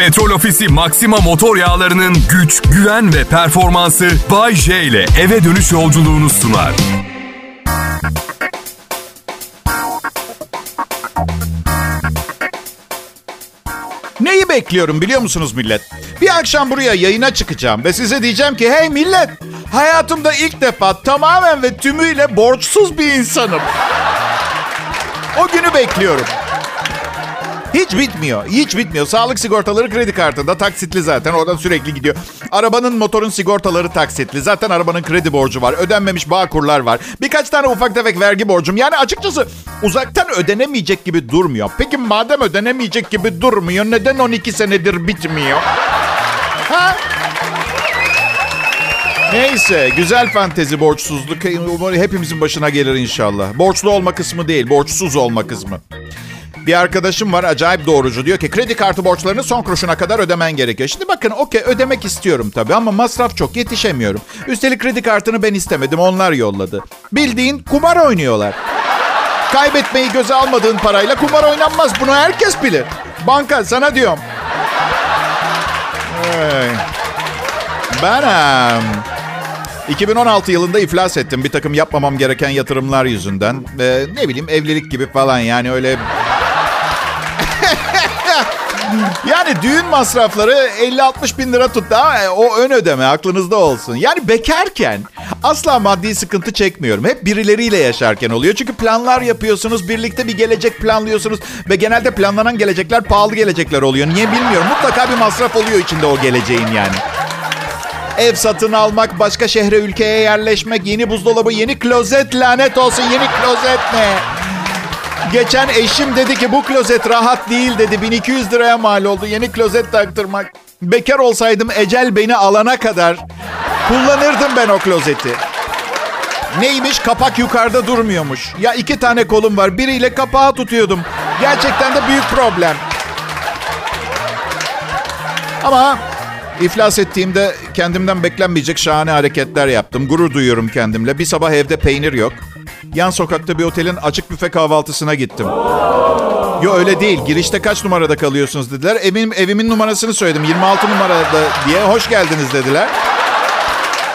Petrol Ofisi Maxima motor yağlarının güç, güven ve performansı Bay J ile eve dönüş yolculuğunu sunar. Neyi bekliyorum biliyor musunuz millet? Bir akşam buraya yayına çıkacağım ve size diyeceğim ki hey millet hayatımda ilk defa tamamen ve tümüyle borçsuz bir insanım. O günü bekliyorum. Hiç bitmiyor. Hiç bitmiyor. Sağlık sigortaları kredi kartında taksitli zaten. Oradan sürekli gidiyor. Arabanın motorun sigortaları taksitli. Zaten arabanın kredi borcu var. Ödenmemiş bağ kurlar var. Birkaç tane ufak tefek vergi borcum. Yani açıkçası uzaktan ödenemeyecek gibi durmuyor. Peki madem ödenemeyecek gibi durmuyor neden 12 senedir bitmiyor? Ha? Neyse güzel fantezi borçsuzluk umarım hepimizin başına gelir inşallah. Borçlu olma kısmı değil, borçsuz olma kısmı. Bir arkadaşım var acayip doğrucu. Diyor ki kredi kartı borçlarını son kuruşuna kadar ödemen gerekiyor. Şimdi bakın okey ödemek istiyorum tabii ama masraf çok yetişemiyorum. Üstelik kredi kartını ben istemedim onlar yolladı. Bildiğin kumar oynuyorlar. Kaybetmeyi göze almadığın parayla kumar oynanmaz. Bunu herkes bilir. Banka sana diyorum. Hey. Ben em, 2016 yılında iflas ettim bir takım yapmamam gereken yatırımlar yüzünden. Ee, ne bileyim evlilik gibi falan yani öyle... yani düğün masrafları 50-60 bin lira tuttu ama o ön ödeme aklınızda olsun. Yani bekarken asla maddi sıkıntı çekmiyorum. Hep birileriyle yaşarken oluyor. Çünkü planlar yapıyorsunuz, birlikte bir gelecek planlıyorsunuz. Ve genelde planlanan gelecekler pahalı gelecekler oluyor. Niye bilmiyorum. Mutlaka bir masraf oluyor içinde o geleceğin yani. Ev satın almak, başka şehre ülkeye yerleşmek, yeni buzdolabı, yeni klozet lanet olsun yeni klozet ne? Geçen eşim dedi ki bu klozet rahat değil dedi. 1200 liraya mal oldu yeni klozet taktırmak. Bekar olsaydım ecel beni alana kadar kullanırdım ben o klozeti. Neymiş? Kapak yukarıda durmuyormuş. Ya iki tane kolum var. Biriyle kapağı tutuyordum. Gerçekten de büyük problem. Ama İflas ettiğimde kendimden beklenmeyecek şahane hareketler yaptım. Gurur duyuyorum kendimle. Bir sabah evde peynir yok. Yan sokakta bir otelin açık büfe kahvaltısına gittim. Yo öyle değil. Girişte kaç numarada kalıyorsunuz dediler. Evim, evimin numarasını söyledim. 26 numarada diye. Hoş geldiniz dediler.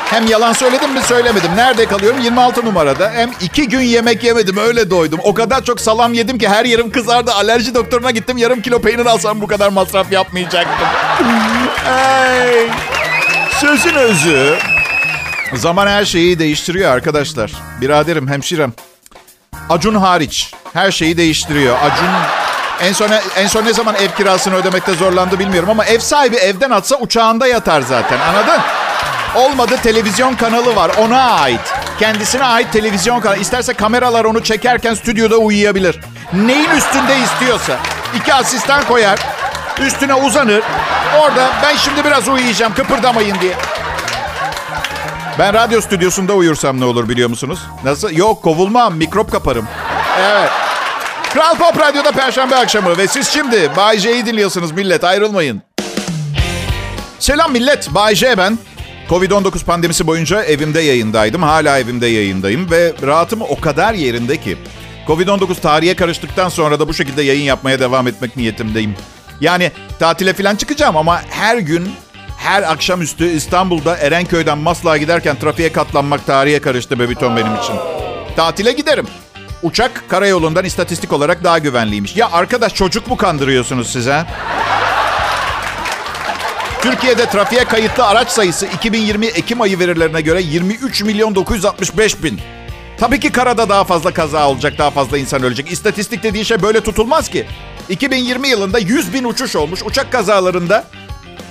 Hem yalan söyledim mi söylemedim. Nerede kalıyorum? 26 numarada. Hem iki gün yemek yemedim. Öyle doydum. O kadar çok salam yedim ki her yerim kızardı. Alerji doktoruna gittim. Yarım kilo peynir alsam bu kadar masraf yapmayacaktım. Ay. Sözün özü. Zaman her şeyi değiştiriyor arkadaşlar. Biraderim, hemşirem. Acun hariç her şeyi değiştiriyor. Acun en son en son ne zaman ev kirasını ödemekte zorlandı bilmiyorum ama ev sahibi evden atsa uçağında yatar zaten. Anladın? Olmadı televizyon kanalı var ona ait. Kendisine ait televizyon kanalı. İsterse kameralar onu çekerken stüdyoda uyuyabilir. Neyin üstünde istiyorsa. İki asistan koyar. Üstüne uzanır. Orada ben şimdi biraz uyuyacağım kıpırdamayın diye. Ben radyo stüdyosunda uyursam ne olur biliyor musunuz? Nasıl? Yok kovulmam mikrop kaparım. Evet. Kral Pop Radyo'da Perşembe akşamı ve siz şimdi Bay J'yi dinliyorsunuz millet ayrılmayın. Selam millet Bay J ben. Covid-19 pandemisi boyunca evimde yayındaydım. Hala evimde yayındayım ve rahatım o kadar yerinde ki. Covid-19 tarihe karıştıktan sonra da bu şekilde yayın yapmaya devam etmek niyetimdeyim. Yani tatile falan çıkacağım ama her gün, her akşamüstü İstanbul'da Erenköy'den Maslak'a giderken trafiğe katlanmak tarihe karıştı bebiton benim için. Tatile giderim. Uçak karayolundan istatistik olarak daha güvenliymiş. Ya arkadaş çocuk mu kandırıyorsunuz size? Türkiye'de trafiğe kayıtlı araç sayısı 2020 Ekim ayı verilerine göre 23 milyon 965 bin. Tabii ki karada daha fazla kaza olacak, daha fazla insan ölecek. İstatistik dediği şey böyle tutulmaz ki. 2020 yılında 100 bin uçuş olmuş. Uçak kazalarında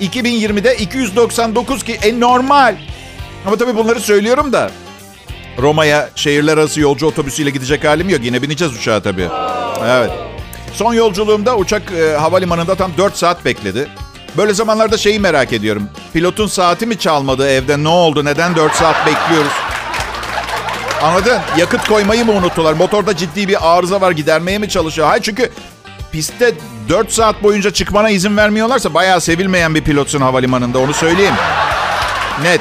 2020'de 299 ki en normal. Ama tabii bunları söylüyorum da Roma'ya şehirler arası yolcu otobüsüyle gidecek halim yok. Yine bineceğiz uçağa tabii. Evet. Son yolculuğumda uçak e, havalimanında tam 4 saat bekledi. Böyle zamanlarda şeyi merak ediyorum. Pilotun saati mi çalmadı evde? Ne oldu? Neden 4 saat bekliyoruz? Anladın? Yakıt koymayı mı unuttular? Motorda ciddi bir arıza var. Gidermeye mi çalışıyor? Hayır çünkü pistte 4 saat boyunca çıkmana izin vermiyorlarsa bayağı sevilmeyen bir pilotsun havalimanında. Onu söyleyeyim. Net.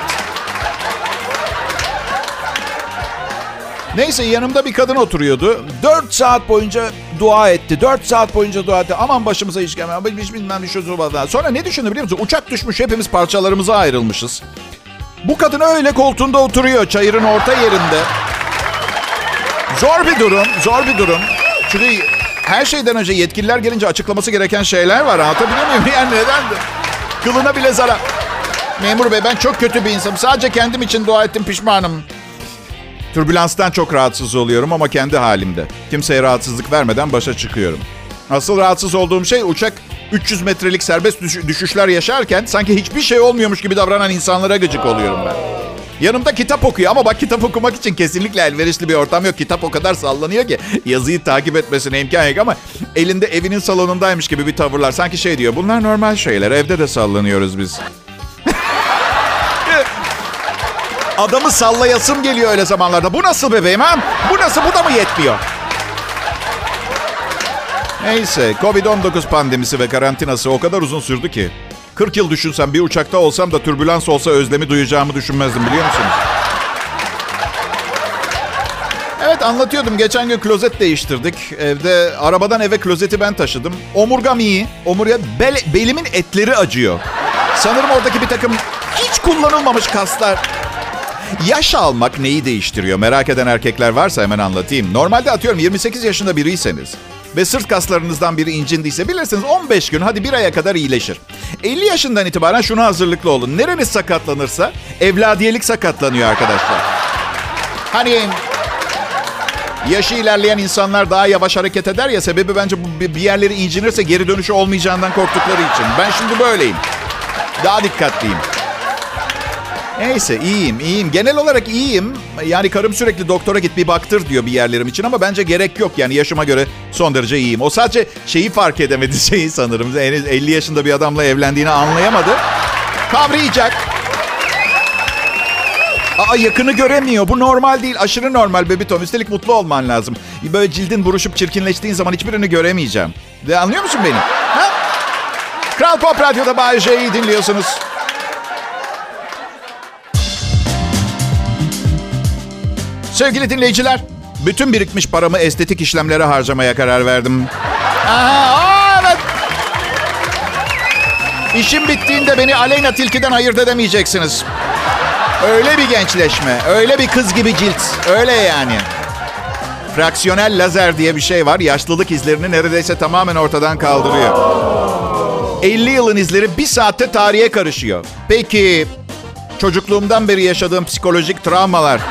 Neyse yanımda bir kadın oturuyordu. 4 saat boyunca dua etti. 4 saat boyunca dua etti. Aman başımıza iş gelmez. Hiç bilmem bir şey olmadan. Sonra ne düşündü biliyor musun? Uçak düşmüş hepimiz parçalarımıza ayrılmışız. Bu kadın öyle koltuğunda oturuyor çayırın orta yerinde. Zor bir durum, zor bir durum. Çünkü her şeyden önce yetkililer gelince açıklaması gereken şeyler var. Anlatabiliyor muyum? Yani neden? Kılına bile zarar. Memur bey ben çok kötü bir insanım. Sadece kendim için dua ettim pişmanım. Türbülanstan çok rahatsız oluyorum ama kendi halimde. Kimseye rahatsızlık vermeden başa çıkıyorum. Asıl rahatsız olduğum şey uçak 300 metrelik serbest düşüşler yaşarken sanki hiçbir şey olmuyormuş gibi davranan insanlara gıcık oluyorum ben. Yanımda kitap okuyor ama bak kitap okumak için kesinlikle elverişli bir ortam yok. Kitap o kadar sallanıyor ki yazıyı takip etmesine imkan yok ama elinde evinin salonundaymış gibi bir tavırlar. Sanki şey diyor bunlar normal şeyler evde de sallanıyoruz biz. Adamı sallayasım geliyor öyle zamanlarda. Bu nasıl bebeğim ha? Bu nasıl? Bu da mı yetmiyor? Neyse, Covid-19 pandemisi ve karantinası o kadar uzun sürdü ki. 40 yıl düşünsem bir uçakta olsam da türbülans olsa özlemi duyacağımı düşünmezdim biliyor musunuz? Evet anlatıyordum. Geçen gün klozet değiştirdik. Evde arabadan eve klozeti ben taşıdım. Omurgam iyi. Omurga bel, belimin etleri acıyor. Sanırım oradaki bir takım hiç kullanılmamış kaslar Yaş almak neyi değiştiriyor? Merak eden erkekler varsa hemen anlatayım. Normalde atıyorum 28 yaşında biriyseniz ve sırt kaslarınızdan biri incindiyse bilirsiniz 15 gün hadi bir aya kadar iyileşir. 50 yaşından itibaren şuna hazırlıklı olun. Nereniz sakatlanırsa evladiyelik sakatlanıyor arkadaşlar. Hani yaşı ilerleyen insanlar daha yavaş hareket eder ya sebebi bence bir yerleri incinirse geri dönüşü olmayacağından korktukları için. Ben şimdi böyleyim. Daha dikkatliyim. Neyse iyiyim iyiyim. Genel olarak iyiyim. Yani karım sürekli doktora git bir baktır diyor bir yerlerim için ama bence gerek yok. Yani yaşıma göre son derece iyiyim. O sadece şeyi fark edemedi şeyi sanırım. En 50 yaşında bir adamla evlendiğini anlayamadı. Kavrayacak. Aa yakını göremiyor. Bu normal değil. Aşırı normal bebitom. Üstelik mutlu olman lazım. Böyle cildin buruşup çirkinleştiğin zaman hiçbirini göremeyeceğim. De anlıyor musun beni? Ha? Kral Pop Radyo'da Bay J'yi dinliyorsunuz. Sevgili dinleyiciler, bütün birikmiş paramı estetik işlemlere harcamaya karar verdim. Aha, evet. İşim bittiğinde beni Aleyna Tilki'den ayırt edemeyeceksiniz. Öyle bir gençleşme, öyle bir kız gibi cilt, öyle yani. Fraksiyonel lazer diye bir şey var. Yaşlılık izlerini neredeyse tamamen ortadan kaldırıyor. 50 yılın izleri bir saatte tarihe karışıyor. Peki çocukluğumdan beri yaşadığım psikolojik travmalar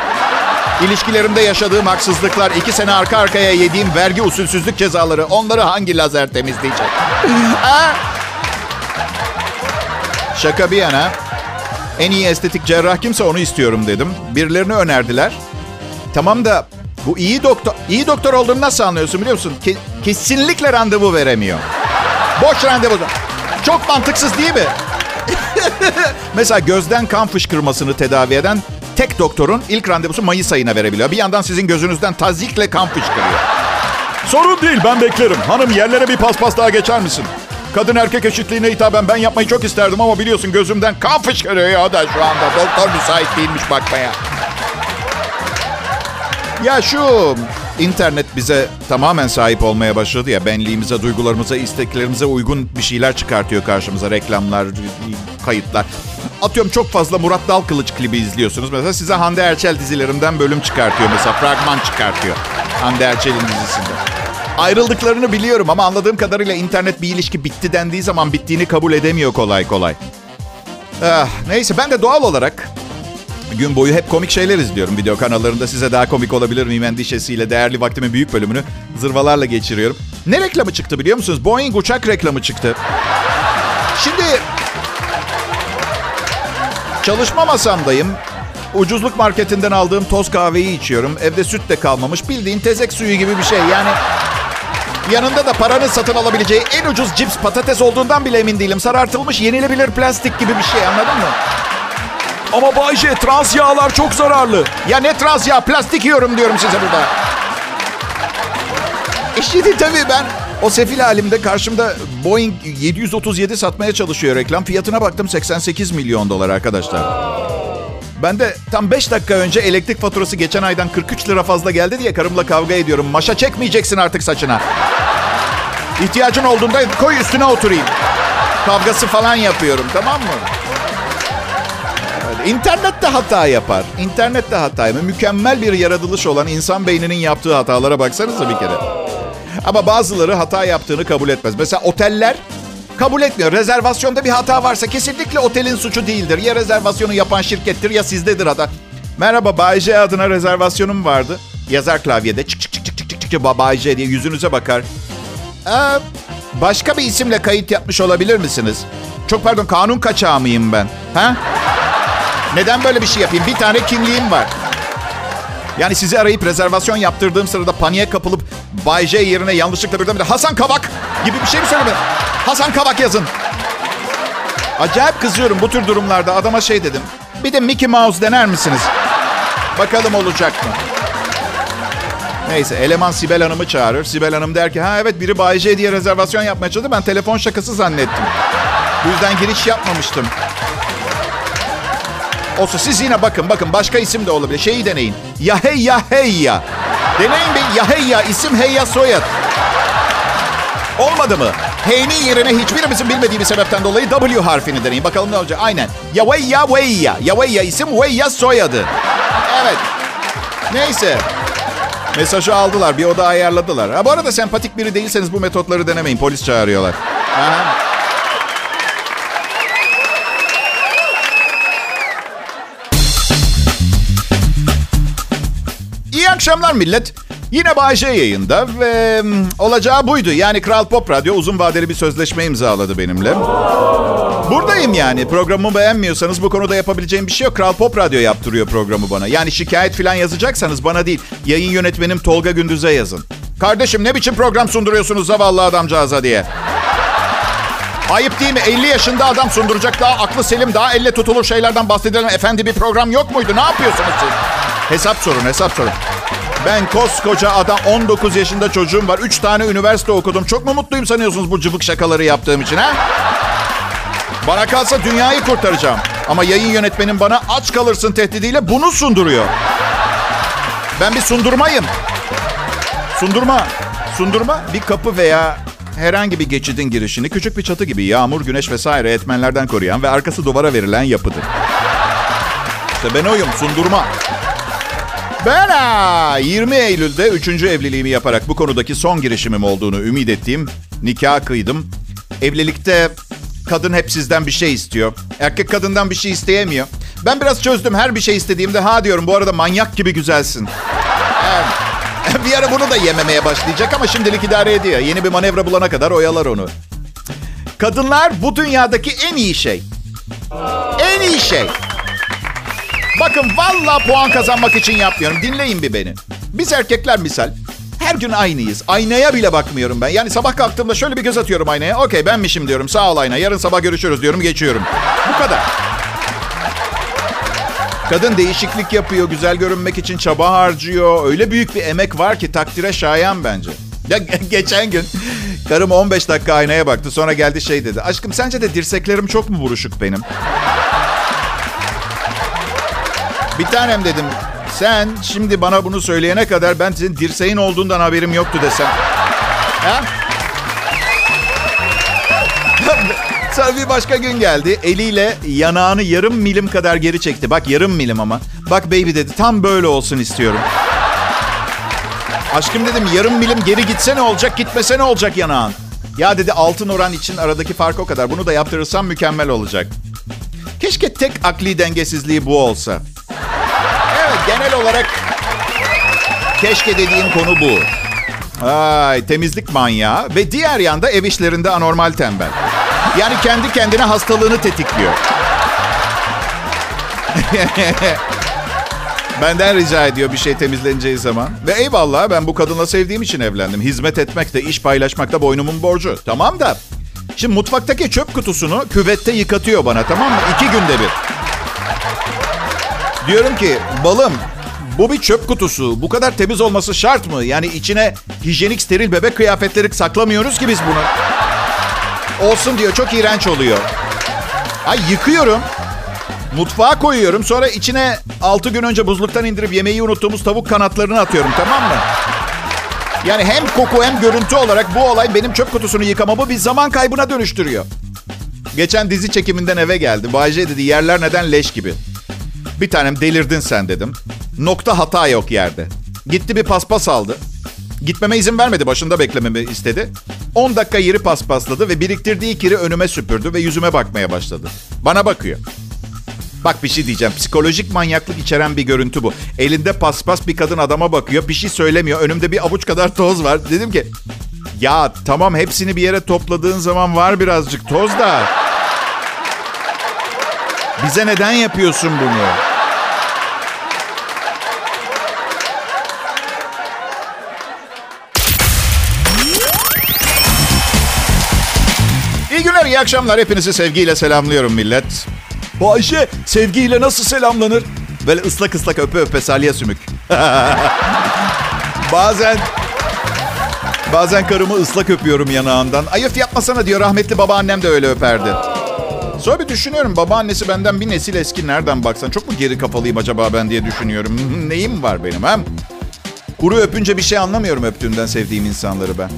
İlişkilerimde yaşadığım haksızlıklar, iki sene arka arkaya yediğim vergi usulsüzlük cezaları onları hangi lazer temizleyecek? Şaka bir yana en iyi estetik cerrah kimse onu istiyorum dedim. Birilerini önerdiler. Tamam da bu iyi doktor iyi doktor olduğunu nasıl anlıyorsun biliyor musun? Ke- kesinlikle randevu veremiyor. Boş randevu. Çok mantıksız değil mi? Mesela gözden kan fışkırmasını tedavi eden tek doktorun ilk randevusu Mayıs ayına verebiliyor. Bir yandan sizin gözünüzden tazikle kan fışkırıyor. Sorun değil ben beklerim. Hanım yerlere bir paspas daha geçer misin? Kadın erkek eşitliğine hitaben ben yapmayı çok isterdim ama biliyorsun gözümden kan fışkırıyor ya da şu anda. Doktor müsait değilmiş bakmaya. Ya şu internet bize tamamen sahip olmaya başladı ya. Benliğimize, duygularımıza, isteklerimize uygun bir şeyler çıkartıyor karşımıza. Reklamlar, kayıtlar. Atıyorum çok fazla Murat Dalkılıç klibi izliyorsunuz. Mesela size Hande Erçel dizilerimden bölüm çıkartıyor. Mesela fragman çıkartıyor. Hande Erçel'in dizisinde. Ayrıldıklarını biliyorum ama anladığım kadarıyla internet bir ilişki bitti dendiği zaman bittiğini kabul edemiyor kolay kolay. Ah, neyse ben de doğal olarak gün boyu hep komik şeyler izliyorum. Video kanallarında size daha komik olabilir miyim endişesiyle değerli vaktimin büyük bölümünü zırvalarla geçiriyorum. Ne reklamı çıktı biliyor musunuz? Boeing uçak reklamı çıktı. Şimdi Çalışma masamdayım. Ucuzluk marketinden aldığım toz kahveyi içiyorum. Evde süt de kalmamış. Bildiğin tezek suyu gibi bir şey. Yani yanında da paranın satın alabileceği en ucuz cips patates olduğundan bile emin değilim. Sarartılmış yenilebilir plastik gibi bir şey anladın mı? Ama Bayce trans yağlar çok zararlı. Ya ne trans yağ? Plastik yiyorum diyorum size burada. E şimdi tabii ben o sefil halimde karşımda Boeing 737 satmaya çalışıyor reklam. Fiyatına baktım 88 milyon dolar arkadaşlar. Ben de tam 5 dakika önce elektrik faturası geçen aydan 43 lira fazla geldi diye karımla kavga ediyorum. Maşa çekmeyeceksin artık saçına. İhtiyacın olduğunda koy üstüne oturayım. Kavgası falan yapıyorum tamam mı? İnternet de hata yapar. İnternet de hata yapar. Mükemmel bir yaratılış olan insan beyninin yaptığı hatalara baksanıza bir kere. Ama bazıları hata yaptığını kabul etmez. Mesela oteller kabul etmiyor. Rezervasyonda bir hata varsa kesinlikle otelin suçu değildir. Ya rezervasyonu yapan şirkettir ya sizdedir hata. Merhaba Bay J adına rezervasyonum vardı. Yazar klavyede çık çık çık çık çık çık çık Bay J diye yüzünüze bakar. Ee, başka bir isimle kayıt yapmış olabilir misiniz? Çok pardon kanun kaçağı mıyım ben? Ha? Neden böyle bir şey yapayım? Bir tane kimliğim var. Yani sizi arayıp rezervasyon yaptırdığım sırada paniğe kapılıp Bay J yerine yanlışlıkla birden Hasan Kavak gibi bir şey mi söylemedim? Hasan Kavak yazın. Acayip kızıyorum bu tür durumlarda. Adama şey dedim. Bir de Mickey Mouse dener misiniz? Bakalım olacak mı? Neyse eleman Sibel Hanım'ı çağırır. Sibel Hanım der ki ha evet biri Bay J diye rezervasyon yapmaya çalıştı. Ben telefon şakası zannettim. Bu yüzden giriş yapmamıştım. Olsa siz yine bakın bakın başka isim de olabilir. Şeyi deneyin. Ya hey ya hey ya. Deneyin bir ya hey ya isim hey ya soyad. Olmadı mı? H'nin yerine hiçbirimizin bilmediği bir sebepten dolayı W harfini deneyin. Bakalım ne olacak. Aynen. Yavey ya wey ya. Yavey ya isim wey ya soyadı. Evet. Neyse. Mesajı aldılar. Bir oda ayarladılar. Ha, bu arada sempatik biri değilseniz bu metotları denemeyin. Polis çağırıyorlar. Aha. Akşamlar millet. Yine Bayece yayında ve olacağı buydu. Yani Kral Pop Radyo uzun vadeli bir sözleşme imzaladı benimle. Buradayım yani. Programımı beğenmiyorsanız bu konuda yapabileceğim bir şey yok. Kral Pop Radyo yaptırıyor programı bana. Yani şikayet falan yazacaksanız bana değil. Yayın yönetmenim Tolga Gündüz'e yazın. Kardeşim ne biçim program sunduruyorsunuz zavallı adamcağıza diye. Ayıp değil mi? 50 yaşında adam sunduracak daha aklı selim, daha elle tutulur şeylerden bahsedilen efendi bir program yok muydu? Ne yapıyorsunuz siz? Hesap sorun, hesap sorun. Ben koskoca adam 19 yaşında çocuğum var. 3 tane üniversite okudum. Çok mu mutluyum sanıyorsunuz bu cıvık şakaları yaptığım için ha? Bana kalsa dünyayı kurtaracağım. Ama yayın yönetmenim bana aç kalırsın tehdidiyle bunu sunduruyor. Ben bir sundurmayım. Sundurma. Sundurma bir kapı veya herhangi bir geçidin girişini küçük bir çatı gibi yağmur, güneş vesaire etmenlerden koruyan ve arkası duvara verilen yapıdır. İşte ben oyum sundurma. Ben ha, 20 Eylül'de 3. evliliğimi yaparak bu konudaki son girişimim olduğunu ümit ettiğim nikah kıydım. Evlilikte kadın hep sizden bir şey istiyor. Erkek kadından bir şey isteyemiyor. Ben biraz çözdüm. Her bir şey istediğimde ha diyorum bu arada manyak gibi güzelsin. Evet. Bir ara bunu da yememeye başlayacak ama şimdilik idare ediyor. Yeni bir manevra bulana kadar oyalar onu. Kadınlar bu dünyadaki en iyi şey. En iyi şey. Bakın valla puan kazanmak için yapmıyorum. Dinleyin bir beni. Biz erkekler misal her gün aynıyız. Aynaya bile bakmıyorum ben. Yani sabah kalktığımda şöyle bir göz atıyorum aynaya. Okey benmişim diyorum. Sağ ol ayna. Yarın sabah görüşürüz diyorum. Geçiyorum. Bu kadar. Kadın değişiklik yapıyor. Güzel görünmek için çaba harcıyor. Öyle büyük bir emek var ki takdire şayan bence. Ya geçen gün karım 15 dakika aynaya baktı. Sonra geldi şey dedi. Aşkım sence de dirseklerim çok mu buruşuk benim? Bir tanem dedim. Sen şimdi bana bunu söyleyene kadar ben senin dirseğin olduğundan haberim yoktu desem. Ha? Sonra bir başka gün geldi. Eliyle yanağını yarım milim kadar geri çekti. Bak yarım milim ama. Bak baby dedi tam böyle olsun istiyorum. Aşkım dedim yarım milim geri gitse ne olacak gitmese ne olacak yanağın. Ya dedi altın oran için aradaki fark o kadar. Bunu da yaptırırsam mükemmel olacak. Keşke tek akli dengesizliği bu olsa. Genel olarak keşke dediğim konu bu. Ay temizlik manyağı ve diğer yanda ev işlerinde anormal tembel. Yani kendi kendine hastalığını tetikliyor. Benden rica ediyor bir şey temizleneceği zaman. Ve eyvallah ben bu kadınla sevdiğim için evlendim. Hizmet etmek de iş paylaşmak da boynumun borcu. Tamam da şimdi mutfaktaki çöp kutusunu küvette yıkatıyor bana tamam mı? İki günde bir. Diyorum ki balım bu bir çöp kutusu. Bu kadar temiz olması şart mı? Yani içine hijyenik steril bebek kıyafetleri saklamıyoruz ki biz bunu. Olsun diyor çok iğrenç oluyor. Ay yıkıyorum. Mutfağa koyuyorum. Sonra içine 6 gün önce buzluktan indirip yemeği unuttuğumuz tavuk kanatlarını atıyorum tamam mı? Yani hem koku hem görüntü olarak bu olay benim çöp kutusunu yıkamamı bir zaman kaybına dönüştürüyor. Geçen dizi çekiminden eve geldi. Bayce dedi yerler neden leş gibi. Bir tanem delirdin sen dedim. Nokta hata yok yerde. Gitti bir paspas aldı. Gitmeme izin vermedi. Başında beklememi istedi. 10 dakika yeri paspasladı ve biriktirdiği kiri önüme süpürdü ve yüzüme bakmaya başladı. Bana bakıyor. Bak bir şey diyeceğim. Psikolojik manyaklık içeren bir görüntü bu. Elinde paspas bir kadın adama bakıyor. Bir şey söylemiyor. Önümde bir avuç kadar toz var. Dedim ki ya tamam hepsini bir yere topladığın zaman var birazcık toz da. Bize neden yapıyorsun bunu? İyi akşamlar. Hepinizi sevgiyle selamlıyorum millet. Bu Ayşe sevgiyle nasıl selamlanır? Böyle ıslak ıslak öpe öpe salya sümük. bazen bazen karımı ıslak öpüyorum yanağından. Ayıf yapmasana diyor rahmetli babaannem de öyle öperdi. Sonra bir düşünüyorum babaannesi benden bir nesil eski nereden baksan. Çok mu geri kafalıyım acaba ben diye düşünüyorum. Neyim var benim hem? Kuru öpünce bir şey anlamıyorum öptüğümden sevdiğim insanları ben.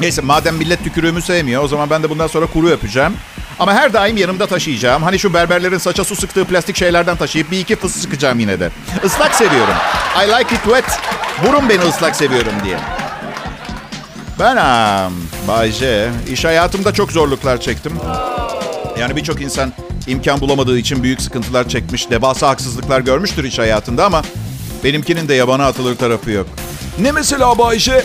Neyse madem millet tükürüğümü sevmiyor o zaman ben de bundan sonra kuru öpeceğim. Ama her daim yanımda taşıyacağım. Hani şu berberlerin saça su sıktığı plastik şeylerden taşıyıp bir iki fıs sıkacağım yine de. Islak seviyorum. I like it wet. Vurun beni ıslak seviyorum diye. Ben um, Bay J, iş hayatımda çok zorluklar çektim. Yani birçok insan imkan bulamadığı için büyük sıkıntılar çekmiş, devasa haksızlıklar görmüştür iş hayatında ama benimkinin de yabana atılır tarafı yok. Ne mesela Bayşe?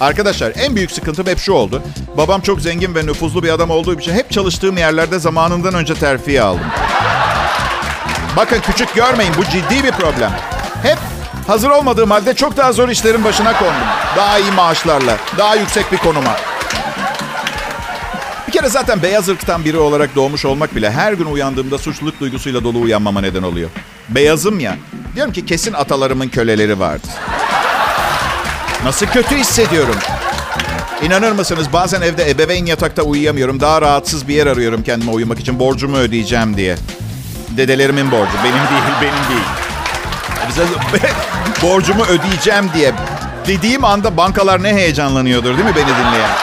Arkadaşlar en büyük sıkıntım hep şu oldu. Babam çok zengin ve nüfuzlu bir adam olduğu için hep çalıştığım yerlerde zamanından önce terfi aldım. Bakın küçük görmeyin bu ciddi bir problem. Hep hazır olmadığım halde çok daha zor işlerin başına kondum. Daha iyi maaşlarla, daha yüksek bir konuma. Bir kere zaten beyaz ırktan biri olarak doğmuş olmak bile her gün uyandığımda suçluluk duygusuyla dolu uyanmama neden oluyor. Beyazım ya. Diyorum ki kesin atalarımın köleleri vardı. Nasıl kötü hissediyorum. İnanır mısınız bazen evde ebeveyn yatakta uyuyamıyorum. Daha rahatsız bir yer arıyorum kendime uyumak için. Borcumu ödeyeceğim diye. Dedelerimin borcu. Benim değil, benim değil. Borcumu ödeyeceğim diye. Dediğim anda bankalar ne heyecanlanıyordur değil mi beni dinleyen?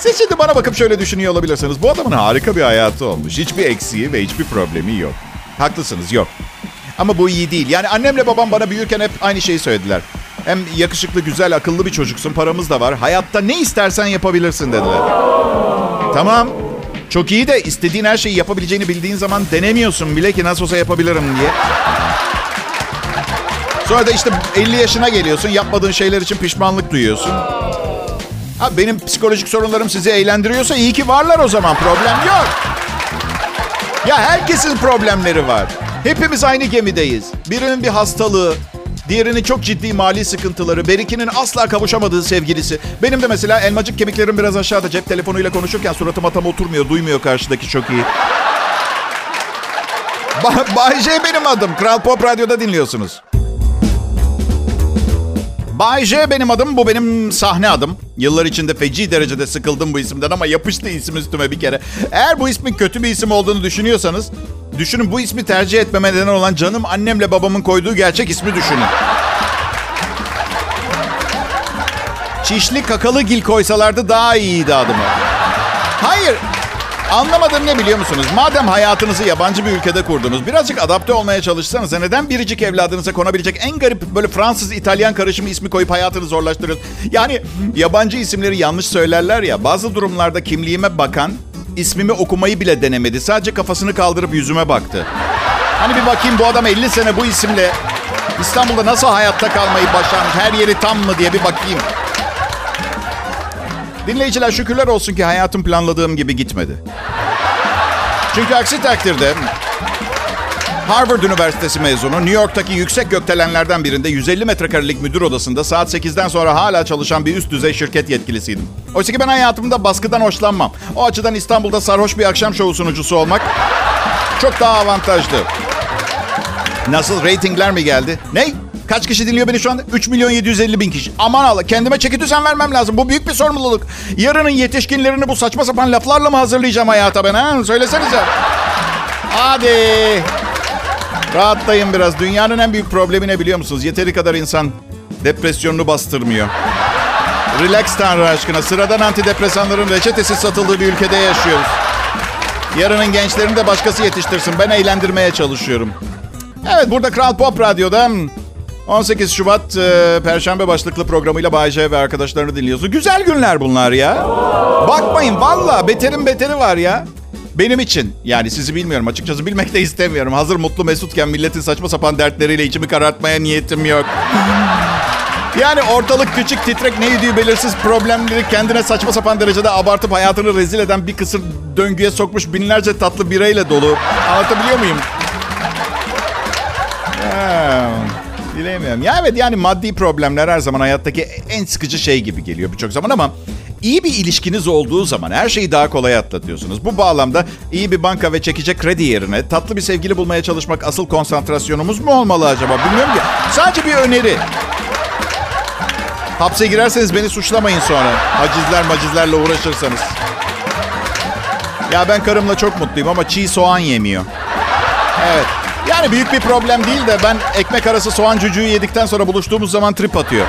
Siz şimdi bana bakıp şöyle düşünüyor olabilirsiniz. Bu adamın harika bir hayatı olmuş. Hiçbir eksiği ve hiçbir problemi yok. Haklısınız yok. Ama bu iyi değil. Yani annemle babam bana büyürken hep aynı şeyi söylediler. Hem yakışıklı, güzel, akıllı bir çocuksun. Paramız da var. Hayatta ne istersen yapabilirsin dediler. Tamam. Çok iyi de istediğin her şeyi yapabileceğini bildiğin zaman denemiyorsun bile ki nasıl olsa yapabilirim diye. Sonra da işte 50 yaşına geliyorsun. Yapmadığın şeyler için pişmanlık duyuyorsun. Ha, benim psikolojik sorunlarım sizi eğlendiriyorsa iyi ki varlar o zaman. Problem yok. Ya herkesin problemleri var. Hepimiz aynı gemideyiz. Birinin bir hastalığı, diğerinin çok ciddi mali sıkıntıları, Berikinin asla kavuşamadığı sevgilisi. Benim de mesela elmacık kemiklerim biraz aşağıda cep telefonuyla konuşurken suratıma tam oturmuyor, duymuyor karşıdaki çok iyi. Ba- Bay J benim adım. Kral Pop Radyo'da dinliyorsunuz. Bay J benim adım, bu benim sahne adım. Yıllar içinde feci derecede sıkıldım bu isimden ama yapıştı isim üstüme bir kere. Eğer bu ismin kötü bir isim olduğunu düşünüyorsanız, düşünün bu ismi tercih etmeme neden olan canım annemle babamın koyduğu gerçek ismi düşünün. Çişli kakalı gil koysalardı daha iyiydi adıma. Hayır, Anlamadığım ne biliyor musunuz? Madem hayatınızı yabancı bir ülkede kurdunuz, birazcık adapte olmaya çalışsanız neden biricik evladınıza konabilecek en garip böyle Fransız-İtalyan karışımı ismi koyup hayatını zorlaştırıyorsunuz? Yani yabancı isimleri yanlış söylerler ya, bazı durumlarda kimliğime bakan ismimi okumayı bile denemedi. Sadece kafasını kaldırıp yüzüme baktı. Hani bir bakayım bu adam 50 sene bu isimle İstanbul'da nasıl hayatta kalmayı başarmış, her yeri tam mı diye bir bakayım. Dinleyiciler şükürler olsun ki hayatım planladığım gibi gitmedi. Çünkü aksi takdirde Harvard Üniversitesi mezunu, New York'taki yüksek gökdelenlerden birinde 150 metrekarelik müdür odasında saat 8'den sonra hala çalışan bir üst düzey şirket yetkilisiydim. Oysa ki ben hayatımda baskıdan hoşlanmam. O açıdan İstanbul'da sarhoş bir akşam şovu sunucusu olmak çok daha avantajlı. Nasıl, reytingler mi geldi? Ne? Kaç kişi dinliyor beni şu anda? 3 milyon 750 bin kişi. Aman Allah kendime çeki düzen vermem lazım. Bu büyük bir sorumluluk. Yarının yetişkinlerini bu saçma sapan laflarla mı hazırlayacağım hayata ben ha? Söylesenize. Hadi. Rahatlayın biraz. Dünyanın en büyük problemi ne biliyor musunuz? Yeteri kadar insan depresyonunu bastırmıyor. Relax Tanrı aşkına. Sıradan antidepresanların reçetesiz satıldığı bir ülkede yaşıyoruz. Yarının gençlerini de başkası yetiştirsin. Ben eğlendirmeye çalışıyorum. Evet burada Kral Pop Radyo'da 18 Şubat e, Perşembe başlıklı programıyla Bayce ve arkadaşlarını dinliyorsun. Güzel günler bunlar ya. Bakmayın valla beterin beteri var ya. Benim için yani sizi bilmiyorum açıkçası bilmek de istemiyorum. Hazır mutlu mesutken milletin saçma sapan dertleriyle içimi karartmaya niyetim yok. Yani ortalık küçük titrek ne yediği belirsiz problemleri kendine saçma sapan derecede abartıp hayatını rezil eden bir kısır döngüye sokmuş binlerce tatlı bireyle dolu. Anlatabiliyor muyum? Ya, bilemiyorum. Ya evet yani maddi problemler her zaman hayattaki en sıkıcı şey gibi geliyor birçok zaman ama iyi bir ilişkiniz olduğu zaman her şeyi daha kolay atlatıyorsunuz. Bu bağlamda iyi bir banka ve çekecek kredi yerine tatlı bir sevgili bulmaya çalışmak asıl konsantrasyonumuz mu olmalı acaba? Bilmiyorum ki. Sadece bir öneri. Hapse girerseniz beni suçlamayın sonra. Hacizler macizlerle uğraşırsanız. Ya ben karımla çok mutluyum ama çiğ soğan yemiyor. Evet. Yani büyük bir problem değil de ben ekmek arası soğan cücüğü yedikten sonra buluştuğumuz zaman trip atıyor.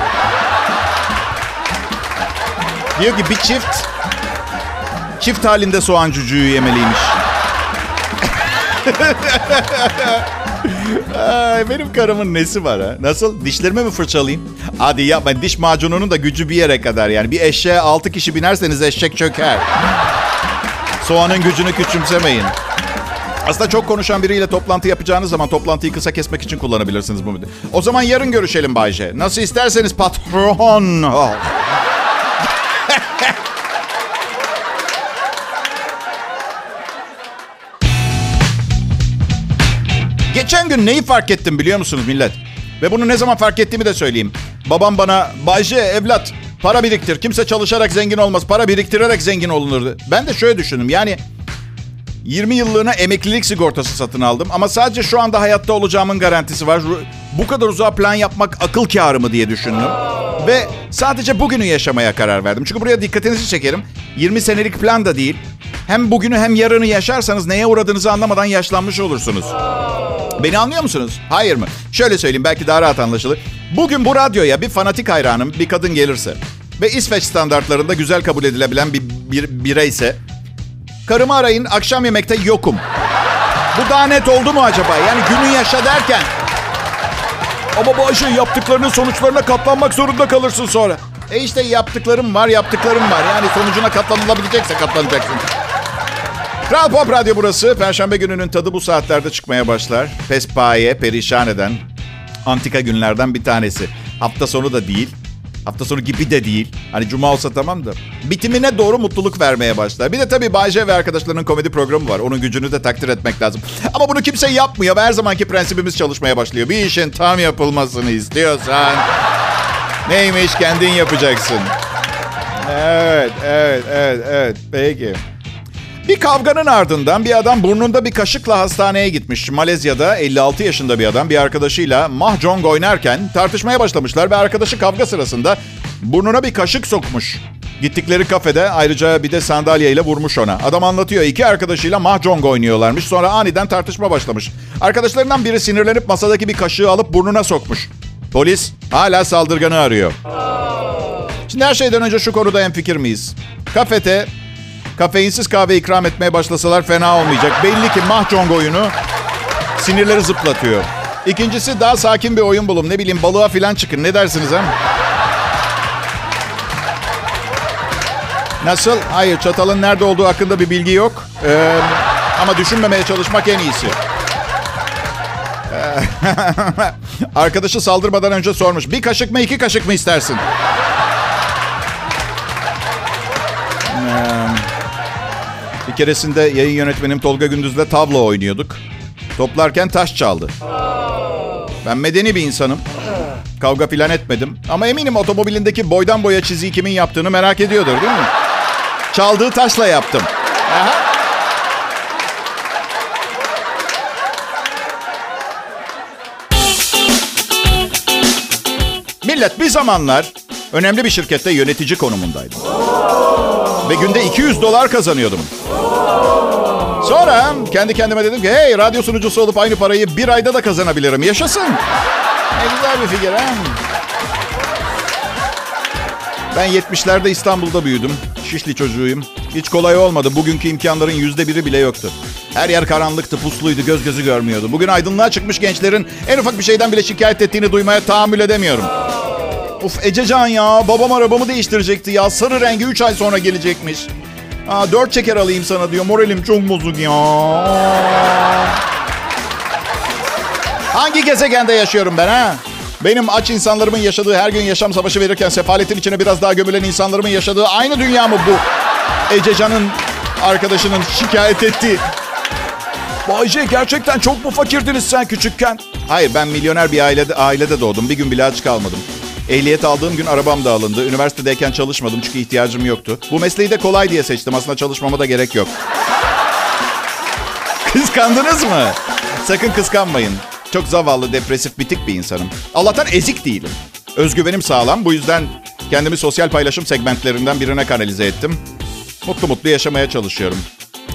Diyor ki bir çift çift halinde soğan cücüğü yemeliymiş. Ay, benim karımın nesi var ha? Nasıl? Dişlerimi mi fırçalayayım? Hadi yapma. Diş macununun da gücü bir yere kadar yani. Bir eşeğe altı kişi binerseniz eşek çöker. Soğanın gücünü küçümsemeyin. Aslında çok konuşan biriyle toplantı yapacağınız zaman toplantıyı kısa kesmek için kullanabilirsiniz bu müdür. O zaman yarın görüşelim Bayce. Nasıl isterseniz patron. Geçen gün neyi fark ettim biliyor musunuz millet? Ve bunu ne zaman fark ettiğimi de söyleyeyim. Babam bana Bayce evlat para biriktir. Kimse çalışarak zengin olmaz. Para biriktirerek zengin olunurdu. Ben de şöyle düşündüm. Yani 20 yıllığına emeklilik sigortası satın aldım. Ama sadece şu anda hayatta olacağımın garantisi var. Bu kadar uzağa plan yapmak akıl kârı mı diye düşündüm. Ve sadece bugünü yaşamaya karar verdim. Çünkü buraya dikkatinizi çekerim. 20 senelik plan da değil. Hem bugünü hem yarını yaşarsanız neye uğradığınızı anlamadan yaşlanmış olursunuz. Beni anlıyor musunuz? Hayır mı? Şöyle söyleyeyim belki daha rahat anlaşılır. Bugün bu radyoya bir fanatik hayranım bir kadın gelirse ve İsveç standartlarında güzel kabul edilebilen bir, bir bireyse karımı arayın akşam yemekte yokum. Bu daha net oldu mu acaba? Yani günü yaşa derken ama bu aşı yaptıklarının sonuçlarına katlanmak zorunda kalırsın sonra. E işte yaptıklarım var, yaptıklarım var. Yani sonucuna katlanılabilecekse katlanacaksın. Kral Pop Radyo burası. Perşembe gününün tadı bu saatlerde çıkmaya başlar. Pespaye, perişan eden antika günlerden bir tanesi. Hafta sonu da değil. Hafta sonu gibi de değil. Hani cuma olsa tamam da. Bitimine doğru mutluluk vermeye başlar. Bir de tabii Bayce ve arkadaşlarının komedi programı var. Onun gücünü de takdir etmek lazım. Ama bunu kimse yapmıyor ve her zamanki prensibimiz çalışmaya başlıyor. Bir işin tam yapılmasını istiyorsan... Neymiş kendin yapacaksın. Evet, evet, evet, evet. Peki. Bir kavganın ardından bir adam burnunda bir kaşıkla hastaneye gitmiş. Malezya'da 56 yaşında bir adam bir arkadaşıyla mahjong oynarken tartışmaya başlamışlar ve arkadaşı kavga sırasında burnuna bir kaşık sokmuş. Gittikleri kafede ayrıca bir de sandalyeyle vurmuş ona. Adam anlatıyor iki arkadaşıyla mahjong oynuyorlarmış. Sonra aniden tartışma başlamış. Arkadaşlarından biri sinirlenip masadaki bir kaşığı alıp burnuna sokmuş. Polis hala saldırganı arıyor. Şimdi her şeyden önce şu konuda hemfikir miyiz? Kafete kafeinsiz kahve ikram etmeye başlasalar fena olmayacak. Belli ki mahjong oyunu sinirleri zıplatıyor. İkincisi daha sakin bir oyun bulun. Ne bileyim balığa falan çıkın. Ne dersiniz ha? Nasıl? Hayır çatalın nerede olduğu hakkında bir bilgi yok. Ee, ama düşünmemeye çalışmak en iyisi. Arkadaşı saldırmadan önce sormuş. Bir kaşık mı iki kaşık mı istersin? Keresinde yayın yönetmenim Tolga Gündüz'le tavla oynuyorduk. Toplarken taş çaldı. Ben medeni bir insanım. Kavga filan etmedim. Ama eminim otomobilindeki boydan boya çiziyi kimin yaptığını merak ediyordur değil mi? Çaldığı taşla yaptım. Aha. Millet bir zamanlar önemli bir şirkette yönetici konumundaydım. Ve günde 200 dolar kazanıyordum. Sonra kendi kendime dedim ki hey radyo sunucusu olup aynı parayı bir ayda da kazanabilirim. Yaşasın. Ne güzel bir fikir ha. Ben 70'lerde İstanbul'da büyüdüm. Şişli çocuğuyum. Hiç kolay olmadı. Bugünkü imkanların yüzde biri bile yoktu. Her yer karanlıktı, pusluydu, göz gözü görmüyordu. Bugün aydınlığa çıkmış gençlerin en ufak bir şeyden bile şikayet ettiğini duymaya tahammül edemiyorum. Uf Ececan ya, babam arabamı değiştirecekti ya. Sarı rengi 3 ay sonra gelecekmiş. Aa, 4 çeker alayım sana diyor. Moralim çok bozuk ya. Hangi gezegende yaşıyorum ben ha? Benim aç insanlarımın yaşadığı her gün yaşam savaşı verirken sefaletin içine biraz daha gömülen insanlarımın yaşadığı aynı dünya mı bu? Ececan'ın arkadaşının şikayet ettiği. Bayce gerçekten çok mu fakirdiniz sen küçükken? Hayır ben milyoner bir ailede, ailede doğdum. Bir gün bile aç kalmadım. Ehliyet aldığım gün arabam da alındı. Üniversitedeyken çalışmadım çünkü ihtiyacım yoktu. Bu mesleği de kolay diye seçtim. Aslında çalışmama da gerek yok. Kıskandınız mı? Sakın kıskanmayın. Çok zavallı, depresif, bitik bir insanım. Allah'tan ezik değilim. Özgüvenim sağlam. Bu yüzden kendimi sosyal paylaşım segmentlerinden birine kanalize ettim. Mutlu mutlu yaşamaya çalışıyorum.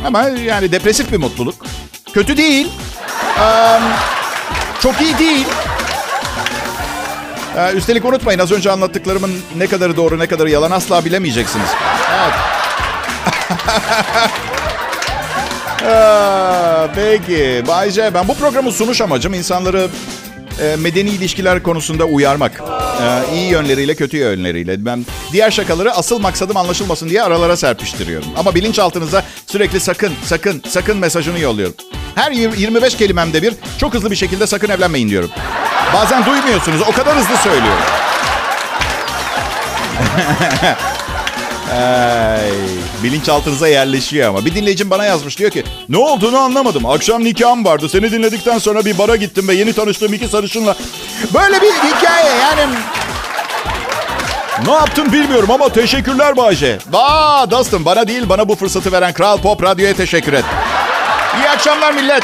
Ama yani depresif bir mutluluk. Kötü değil. Ee, çok iyi değil. Ee, üstelik unutmayın az önce anlattıklarımın ne kadarı doğru ne kadarı yalan asla bilemeyeceksiniz. Evet. Aa, peki. Bayce ben bu programın sunuş amacım insanları e, medeni ilişkiler konusunda uyarmak. E, iyi yönleriyle kötü yönleriyle. Ben diğer şakaları asıl maksadım anlaşılmasın diye aralara serpiştiriyorum. Ama bilinçaltınıza sürekli sakın, sakın, sakın mesajını yolluyorum. Her 25 kelimemde bir çok hızlı bir şekilde sakın evlenmeyin diyorum. Bazen duymuyorsunuz. O kadar hızlı söylüyorum. Ay, bilinçaltınıza yerleşiyor ama. Bir dinleyicim bana yazmış diyor ki ne olduğunu anlamadım. Akşam nikahım vardı. Seni dinledikten sonra bir bara gittim ve yeni tanıştığım iki sarışınla. Böyle bir hikaye yani. Ne yaptın bilmiyorum ama teşekkürler Bayce. Aa dostum bana değil bana bu fırsatı veren Kral Pop Radyo'ya teşekkür et. İyi akşamlar millet.